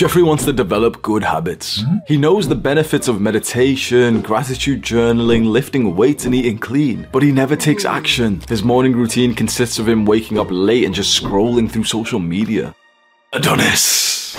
Jeffrey wants to develop good habits. Mm-hmm. He knows the benefits of meditation, gratitude journaling, lifting weights, and eating clean, but he never takes mm. action. His morning routine consists of him waking up late and just scrolling through social media. Adonis.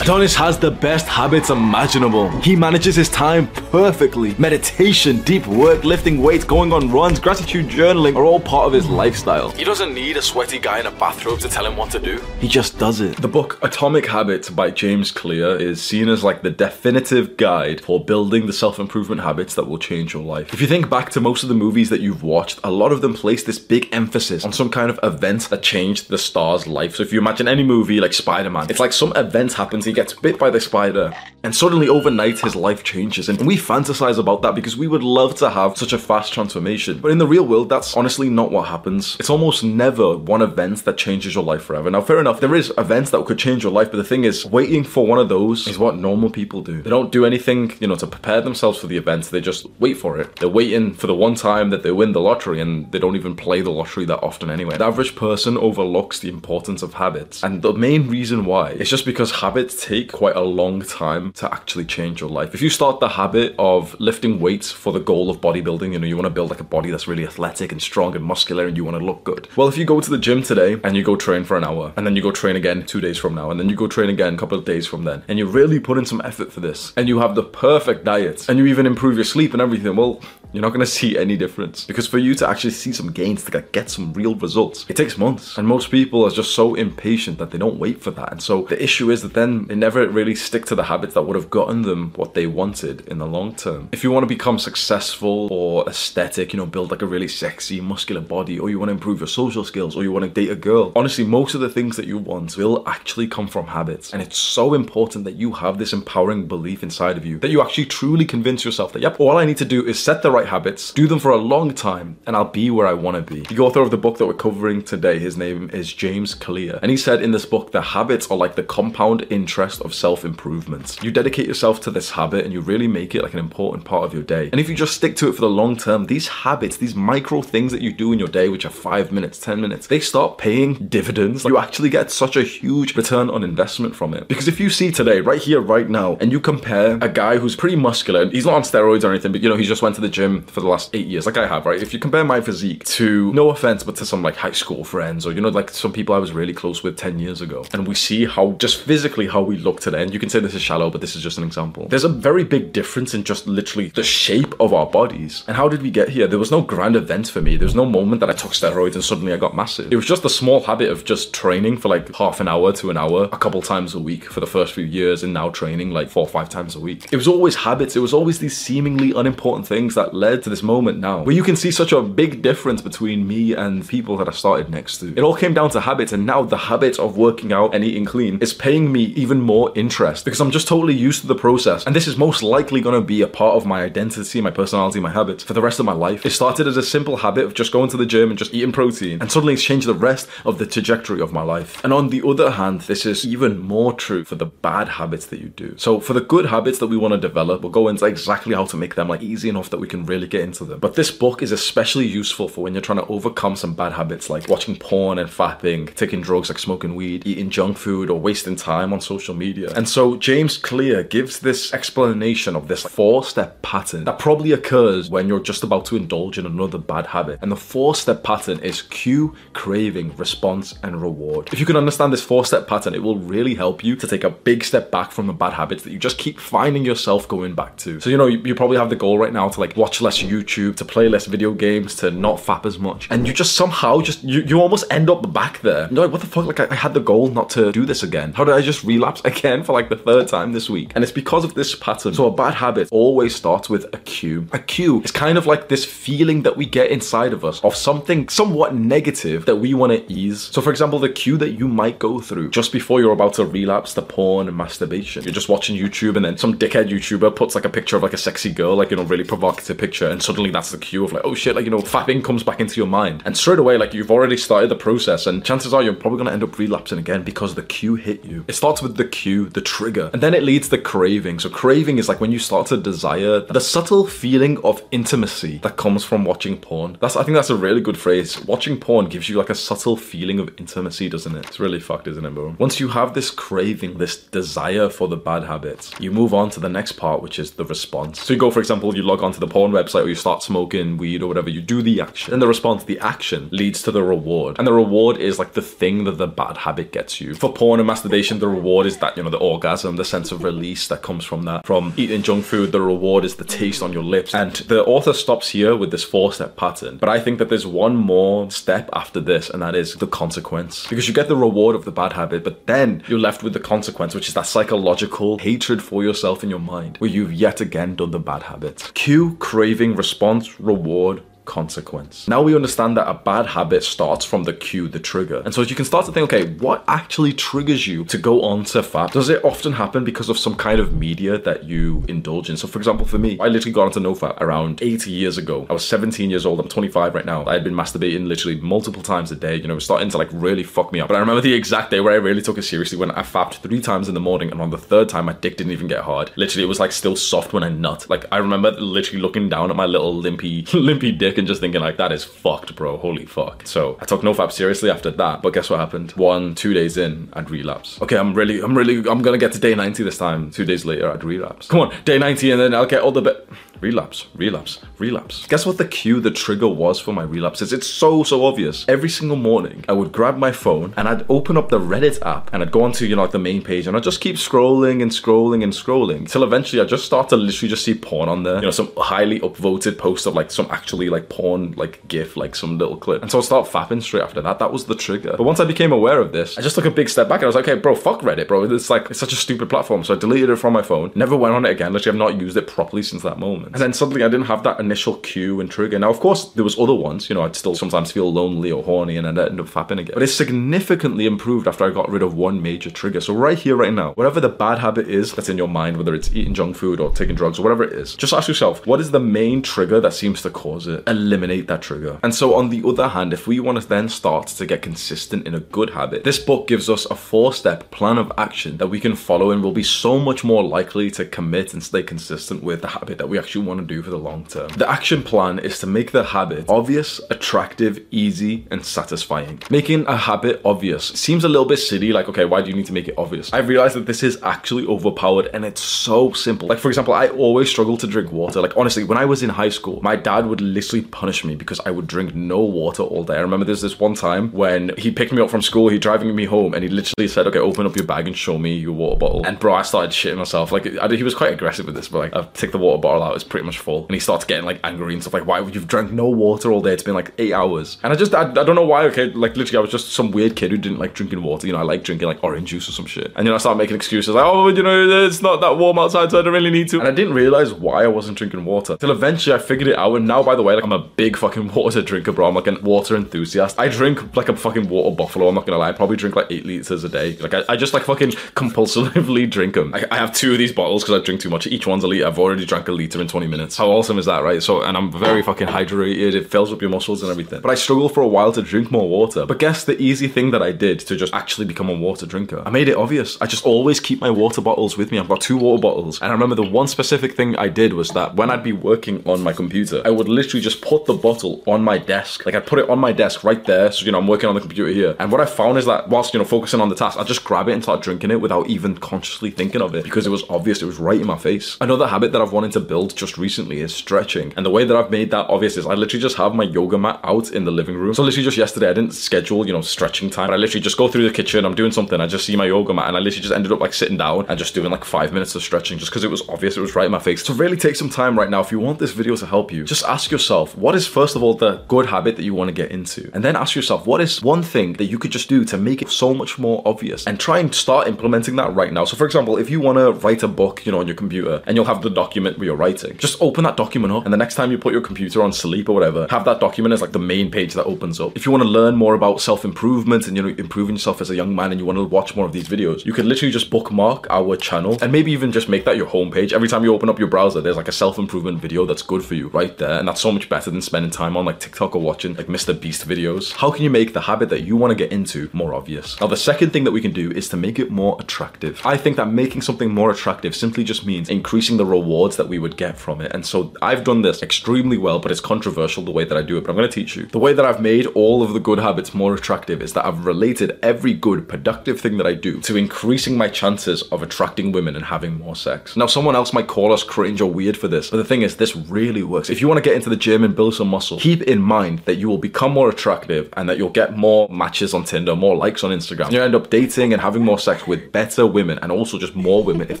Adonis has the best habits imaginable. He manages his time perfectly. Meditation, deep work, lifting weights, going on runs, gratitude journaling are all part of his lifestyle. He doesn't need a sweaty guy in a bathrobe to tell him what to do. He just does it. The book Atomic Habits by James Clear is seen as like the definitive guide for building the self-improvement habits that will change your life. If you think back to most of the movies that you've watched, a lot of them place this big emphasis on some kind of event that changed the star's life. So if you imagine any movie like Spider-Man, it's like some event happens, he gets bit by the spider, and suddenly overnight his life changes. And we fantasize about that because we would love to have such a fast transformation. But in the real world, that's honestly not what happens. It's almost never one event that changes your life forever. Now, fair enough, there is events that could change your life, but the thing is, waiting for one of those is what normal people do. They don't do anything, you know, to prepare themselves for the event. They just wait for it. They're waiting for the one time that they win the lottery and they don't even play the lottery that often anyway. The average person overlooks the importance of habits. And the main reason why is just because habits take quite a long time to actually change your life. If you start the habit of lifting weights for the goal of bodybuilding, you know, you want to build like a body that's really athletic and strong and muscular and you want to look good. Well, if you go to the gym today and you go train for an hour and then you go train again two days from now and then you go train again a couple of days from then and you really put in some effort for this and you have the perfect diet and you even improve your sleep and everything, well, you're not going to see any difference. Because for you to actually see some gains to get some real results it takes months. And most people are just so impatient that they don't wait for that. And so the issue is that then they never really stick to the habits that would have gotten them what they wanted in the long term. If you want to become successful or aesthetic you know build like a really sexy muscular body or you want to improve your social skills or you want to date a girl honestly most of the things that you want will actually come from habits. And it's so important that you have this empowering belief inside of you that you actually truly convince yourself that yep all I need to do is set the right habits, do them for a long time, and I'll be where I want to be. The author of the book that we're covering today, his name is James Clear, and he said in this book that habits are like the compound interest of self improvement. You dedicate yourself to this habit and you really make it like an important part of your day. And if you just stick to it for the long term, these habits, these micro things that you do in your day, which are five minutes, 10 minutes, they start paying dividends. You actually get such a huge return on investment from it. Because if you see today, right here, right now, and you compare a guy who's pretty muscular, he's not on steroids or anything, but you know, he just went to the gym for the last eight years, like I have, right? If you compare my physique to, no offense, but to some like high school friends or, you know, like some people I was really close with 10 years ago, and we see how just physically how we look today, and you can say this is shallow, but this is just an example. There's a very big difference in just literally the shape of our bodies. And how did we get here? There was no grand event for me. There was no moment that I took steroids and suddenly I got massive. It was just a small habit of just training for like half an hour to an hour, a couple times a week for the first few years, and now training like four or five times a week. It was always habits. It was always these seemingly unimportant things that led to this moment now where you can see such a big difference between me and people that I started next to. It all came down to habits, and now the habit of working out and eating clean is paying me even more interest because I'm just totally used to the process. And this is most likely going to be a part of my identity, my personality, my habits for the rest of my life. It started as a simple habit of just going to the gym and just eating protein, and suddenly it's changed the rest of the trajectory of my life. And on the other hand, this is even more true for the bad habits that you do. So for the good habits that we want to develop, we'll go into exactly how to make them like easy enough that we can really get into them. But this book is especially useful for when you're trying to overcome some bad habits like watching porn and fapping, taking drugs like smoking weed, eating junk food, or wasting time on social media. And so James Clear gives this explanation of this four step pattern that probably occurs when you're just about to indulge in another bad habit. And the four step pattern is cue, craving, response, and reward. If you can understand this four step pattern, it will really help you to take a big step back from the bad habits that you just keep finding yourself going back to. So, you know, you, you probably have the goal right now to like watch less YouTube, to play less video games, to not fap as much. And you just somehow just, you, you almost end up back there. You're like, what the fuck? Like, I, I had the goal not to do this again. How did I just relapse again for like the third time this week? And it's because of this pattern. So, a bad habit always starts with a cue. A cue is kind of like this feeling that we get inside of us of something somewhat negative that we want to ease. So, for example, the cue that you might go through just before you're about to relapse to porn and masturbation. You're just watching YouTube, and then some dickhead YouTuber puts like a picture of like a sexy girl, like, you know, really provocative picture and suddenly that's the cue of like, oh shit, like, you know, fapping comes back into your mind. And straight away, like you've already started the process and chances are you're probably to end up relapsing again because the cue hit you. It starts with the cue, the trigger, and then it leads to craving. So craving is like when you start to desire the subtle feeling of intimacy that comes from watching porn. That's, I think that's a really good phrase. Watching porn gives you like a subtle feeling of intimacy, doesn't it? It's really fucked, isn't it, bro? Once you have this craving, this desire for the bad habits, you move on to the next part, which is the response. So you go, for example, you log onto the porn website or you start smoking weed or whatever, you do the action. And the response, the action leads to the reward. And the reward is like the thing that the bad habit gets you. For porn and masturbation, the reward is that, you know, the orgasm, the sense of release that comes from that. From eating junk food, the reward is the taste on your lips. And the author stops here with this four step pattern. But I think that there's one more step after this, and that is the consequence. Because you get the reward of the bad habit, but then you're left with the consequence, which is that psychological hatred for yourself in your mind, where you've yet again done the bad habit. Cue, craving, response, reward, consequence. Now we understand that a bad habit starts from the cue, the trigger. And so you can start to think, okay, what actually triggers you to go on to fap? Does it often happen because of some kind of media that you indulge in? So for example, for me, I literally got into NoFap around 80 years ago. I was 17 years old. I'm 25 right now. I had been masturbating literally multiple times a day. You know, starting to like really fuck me up. But I remember the exact day where I really took it seriously when I fapped three times in the morning and on the third time my dick didn't even get hard. Literally, it was like still soft when I nut. Like I remember literally looking down at my little limpy, limpy dick just thinking like that is fucked, bro. Holy fuck. So I took NoFap seriously after that. But guess what happened? One, two days in, I'd relapse. Okay, I'm really, I'm really, I'm gonna get to day 90 this time. Two days later, I'd relapse. Come on, day 90, and then I'll get all the bit relapse, relapse, relapse. Guess what the cue, the trigger was for my relapses? It's so, so obvious. Every single morning, I would grab my phone and I'd open up the Reddit app and I'd go onto, you know, like the main page and I'd just keep scrolling and scrolling and scrolling till eventually I just start to literally just see porn on there. You know, some highly upvoted post of like some actually like porn, like GIF, like some little clip. And so I'd start fapping straight after that. That was the trigger. But once I became aware of this, I just took a big step back and I was like, okay, bro, fuck Reddit, bro. It's like, it's such a stupid platform. So I deleted it from my phone, never went on it again. Literally, I've not used it properly since that moment. And then suddenly I didn't have that initial cue and trigger. Now, of course, there was other ones. You know, I'd still sometimes feel lonely or horny and I'd end up fapping again. But it significantly improved after I got rid of one major trigger. So right here, right now, whatever the bad habit is that's in your mind, whether it's eating junk food or taking drugs or whatever it is, just ask yourself, what is the main trigger that seems to cause it? Eliminate that trigger. And so on the other hand, if we want to then start to get consistent in a good habit, this book gives us a four-step plan of action that we can follow and we'll be so much more likely to commit and stay consistent with the habit that we actually want to do for the long term. The action plan is to make the habit obvious, attractive, easy, and satisfying. Making a habit obvious seems a little bit silly, like, okay, why do you need to make it obvious? I've realized that this is actually overpowered and it's so simple. Like, for example, I always struggle to drink water. Like, honestly, when I was in high school, my dad would literally punish me because I would drink no water all day. I remember there's this one time when he picked me up from school, he driving me home, and he literally said, okay, open up your bag and show me your water bottle. And bro, I started shitting myself. Like, I, he was quite aggressive with this, but like, I take the water bottle out, it's pretty much full. And he starts getting like angry and stuff like, why would you've drank no water all day? It's been like eight hours. And I just, I, I don't know why, okay, like literally I was just some weird kid who didn't like drinking water. You know, I like drinking like orange juice or some shit. And know, I started making excuses like, oh, you know, it's not that warm outside, so I don't really need to. And I didn't realize why I wasn't drinking water. Till eventually I figured it out. And now, by the way, like I'm a big fucking water drinker, bro. I'm like a water enthusiast. I drink like a fucking water buffalo. I'm not gonna lie. I probably drink like eight liters a day. Like I, I just like fucking compulsively drink them. I, I have two of these bottles because I drink too much. Each one's a liter. I've already drank a liter in 20 minutes. How awesome is that, right? So, and I'm very fucking hydrated. It fills up your muscles and everything. But I struggled for a while to drink more water. But guess the easy thing that I did to just actually become a water drinker? I made it obvious. I just always keep my water bottles with me. I've got two water bottles. And I remember the one specific thing I did was that when I'd be working on my computer, I would literally just put the bottle on my desk. Like I'd put it on my desk right there. So, you know, I'm working on the computer here. And what I found is that whilst, you know, focusing on the task, I'd just grab it and start drinking it without even consciously thinking of it because it was obvious. It was right in my face. Another habit that I've wanted to build just recently is stretching. And the way that I've made that obvious is I literally just have my yoga mat out in the living room. So literally just yesterday, I didn't schedule, you know, stretching time. I literally just go through the kitchen, I'm doing something, I just see my yoga mat and I literally just ended up like sitting down and just doing like five minutes of stretching just because it was obvious, it was right in my face. So really take some time right now. If you want this video to help you, just ask yourself, what is first of all the good habit that you want to get into? And then ask yourself, what is one thing that you could just do to make it so much more obvious? And try and start implementing that right now. So for example, if you want to write a book, you know, on your computer and you'll have the document where you're writing, Just open that document up, and the next time you put your computer on sleep or whatever, have that document as like the main page that opens up. If you want to learn more about self improvement and you know improving yourself as a young man, and you want to watch more of these videos, you can literally just bookmark our channel and maybe even just make that your homepage. Every time you open up your browser, there's like a self improvement video that's good for you right there, and that's so much better than spending time on like TikTok or watching like Mr. Beast videos. How can you make the habit that you want to get into more obvious? Now, the second thing that we can do is to make it more attractive. I think that making something more attractive simply just means increasing the rewards that we would get from it. And so I've done this extremely well, but it's controversial the way that I do it. But I'm going to teach you. The way that I've made all of the good habits more attractive is that I've related every good, productive thing that I do to increasing my chances of attracting women and having more sex. Now, someone else might call us cringe or weird for this, but the thing is, this really works. If you want to get into the gym and build some muscle, keep in mind that you will become more attractive and that you'll get more matches on Tinder, more likes on Instagram. You end up dating and having more sex with better women and also just more women if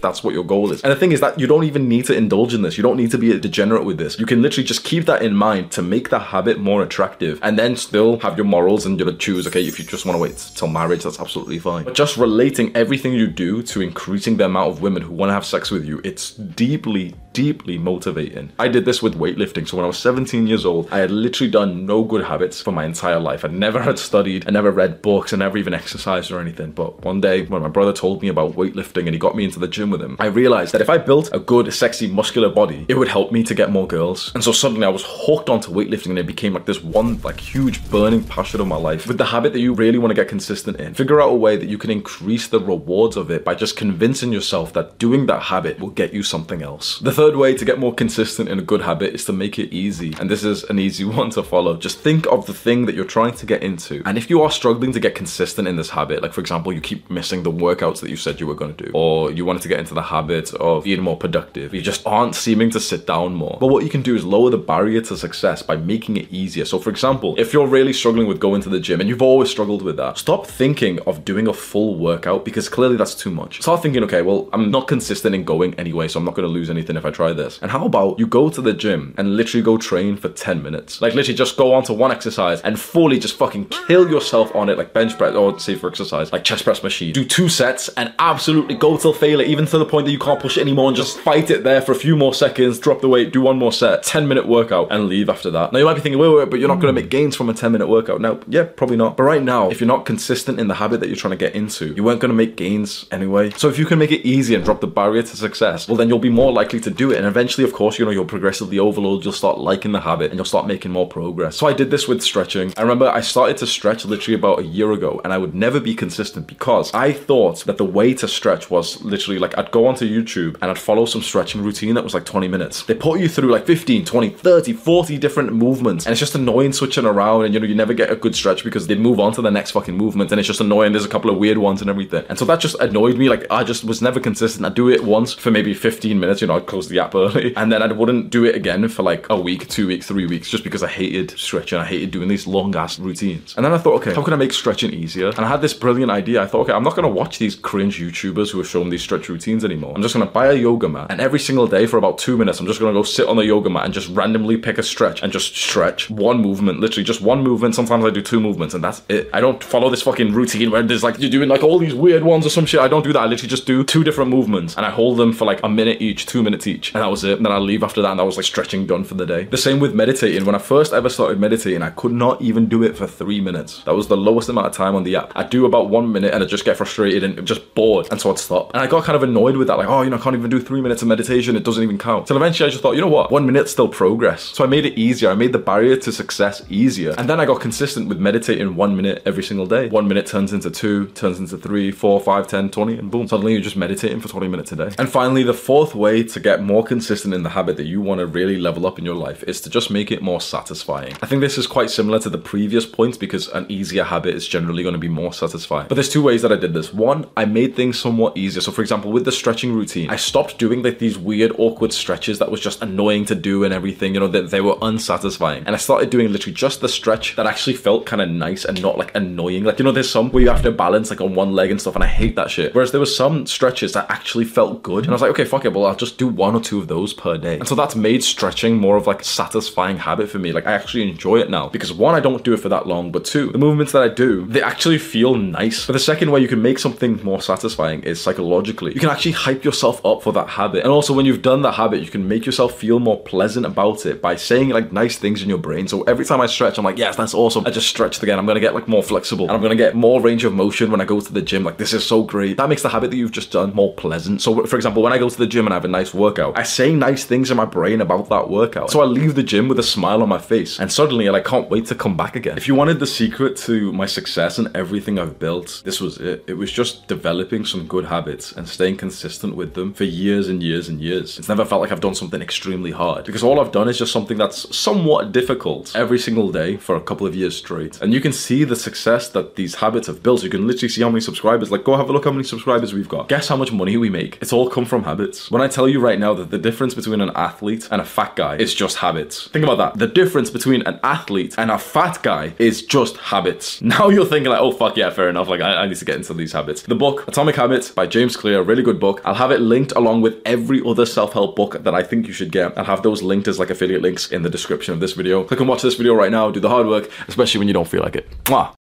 that's what your goal is. And the thing is that you don't even need to indulge in this. You don't need to be a degenerate with this. You can literally just keep that in mind to make that habit more attractive and then still have your morals and you know choose, okay, if you just want to wait till marriage, that's absolutely fine. But just relating everything you do to increasing the amount of women who want to have sex with you, it's deeply, deeply motivating. I did this with weightlifting. So when I was 17 years old, I had literally done no good habits for my entire life. I never had studied, I never read books, I never even exercised or anything. But one day when my brother told me about weightlifting and he got me into the gym with him, I realized that if I built a good, sexy, muscular body, it would help me to get more girls. And so suddenly I was hooked onto weightlifting and it became like this one like huge burning passion of my life. With the habit that you really want to get consistent in, figure out a way that you can increase the rewards of it by just convincing yourself that doing that habit will get you something else. The third way to get more consistent in a good habit is to make it easy. And this is an easy one to follow. Just think of the thing that you're trying to get into. And if you are struggling to get consistent in this habit, like for example, you keep missing the workouts that you said you were going to do, or you wanted to get into the habit of being more productive, you just aren't seeming to sit down more. But what you can do is lower the barrier to success by making it easier. So for example, if you're really struggling with going to the gym and you've always struggled with that, stop thinking of doing a full workout because clearly that's too much. Start thinking, okay, well, I'm not consistent in going anyway, so I'm not going to lose anything if I try this. And how about you go to the gym and literally go train for 10 minutes? Like literally just go on to one exercise and fully just fucking kill yourself on it, like bench press or say for exercise, like chest press machine. Do two sets and absolutely go till failure, even to the point that you can't push it anymore and just fight it there for a few more seconds, drop the weight, do one more set, 10 minute workout and leave after that. Now you might be thinking, wait, wait, wait but you're not going to hmm. make gains from a 10 minute workout. Now, yeah, probably not. But right now, if you're not consistent in the habit that you're trying to get into, you weren't going to make gains anyway. So if you can make it easy and drop the barrier to success, well then you'll be more likely to do it. And eventually, of course, you know, you'll progressively overload, you'll start liking the habit and you'll start making more progress. So I did this with stretching. I remember I started to stretch literally about a year ago and I would never be consistent because I thought that the way to stretch was literally like I'd go onto YouTube and I'd follow some stretching routine that was like 20 minutes. They put you through like 15, 20, 30, 40 different movements and it's just annoying switching around and you know, you never get a good stretch because they move on to the next fucking movement and it's just annoying. There's a couple of weird ones and everything. And so that just annoyed me. Like I just was never consistent. I'd do it once for maybe 15 minutes, you know, I'd close the app early and then I wouldn't do it again for like a week, two weeks, three weeks just because I hated stretching. I hated doing these long ass routines. And then I thought, okay, how can I make stretching easier? And I had this brilliant idea. I thought, okay, I'm not going to watch these cringe YouTubers who are showing these stretch routines anymore. I'm just going to buy a yoga mat and every single day for about two minutes, I'm just going to go sit on the yoga mat and just randomly pick a stretch and just stretch one movement, literally just one movement. Sometimes I do two movements and that's it. I don't follow this fucking routine where there's like, you're doing like all these weird ones or some shit. I don't do that. I literally just do two different movements and I hold them for like a minute each, two minutes each. And that was it. And then I leave after that and that was like stretching done for the day. The same with meditating. When I first ever started meditating, I could not even do it for three minutes. That was the lowest amount of time on the app. I'd do about one minute and I'd just get frustrated and just bored. And so I'd stop. And I got kind of annoyed with that. Like, oh, you know, I can't even do three minutes of meditation. It doesn't even count. So eventually I just thought, you know what? One minute's still progress. So I made it easier. I made the barrier to success easier. And then I got consistent with meditating one minute every single day. One minute turns into two, turns into three, four, five, ten, twenty, and boom. Suddenly you're just meditating for 20 minutes a day. And finally, the fourth way to get more consistent in the habit that you want to really level up in your life is to just make it more satisfying. I think this is quite similar to the previous points because an easier habit is generally going to be more satisfying. But there's two ways that I did this. One, I made things somewhat easier. So for example, with the stretching routine, I stopped doing like these weird, awkward stretches that was just annoying to do and everything, you know, that they were unsatisfying. And I started doing literally just the stretch that actually felt kind of nice and not like annoying. Like, you know, there's some where you have to balance like on one leg and stuff, and I hate that shit. Whereas there was some stretches that actually felt good. And I was like, okay, fuck it, well, I'll just do one one or two of those per day. And so that's made stretching more of like a satisfying habit for me. Like I actually enjoy it now because one, I don't do it for that long, but two, the movements that I do, they actually feel nice. But the second way you can make something more satisfying is psychologically. You can actually hype yourself up for that habit. And also when you've done that habit, you can make yourself feel more pleasant about it by saying like nice things in your brain. So every time I stretch, I'm like, yes, that's awesome. I just stretched again. I'm gonna get like more flexible and I'm gonna get more range of motion when I go to the gym. Like this is so great. That makes the habit that you've just done more pleasant. So for example, when I go to the gym and I have a nice workout, I say nice things in my brain about that workout. So I leave the gym with a smile on my face and suddenly I like, can't wait to come back again. If you wanted the secret to my success and everything I've built, this was it. It was just developing some good habits and staying consistent with them for years and years and years. It's never felt like I've done something extremely hard because all I've done is just something that's somewhat difficult every single day for a couple of years straight. And you can see the success that these habits have built. You can literally see how many subscribers, like go have a look how many subscribers we've got. Guess how much money we make. It's all come from habits. When I tell you right now that the difference between an athlete and a fat guy is just habits. Think about that. The difference between an athlete and a fat guy is just habits. Now you're thinking like, oh fuck yeah, fair enough. Like I, I need to get into these habits. The book, Atomic Habits by James Clear, really good book. I'll have it linked along with every other self-help that I think you should get. I'll have those linked as like affiliate links in the description of this video. Click and watch this video right now. Do the hard work, especially when you don't feel like it. Mwah.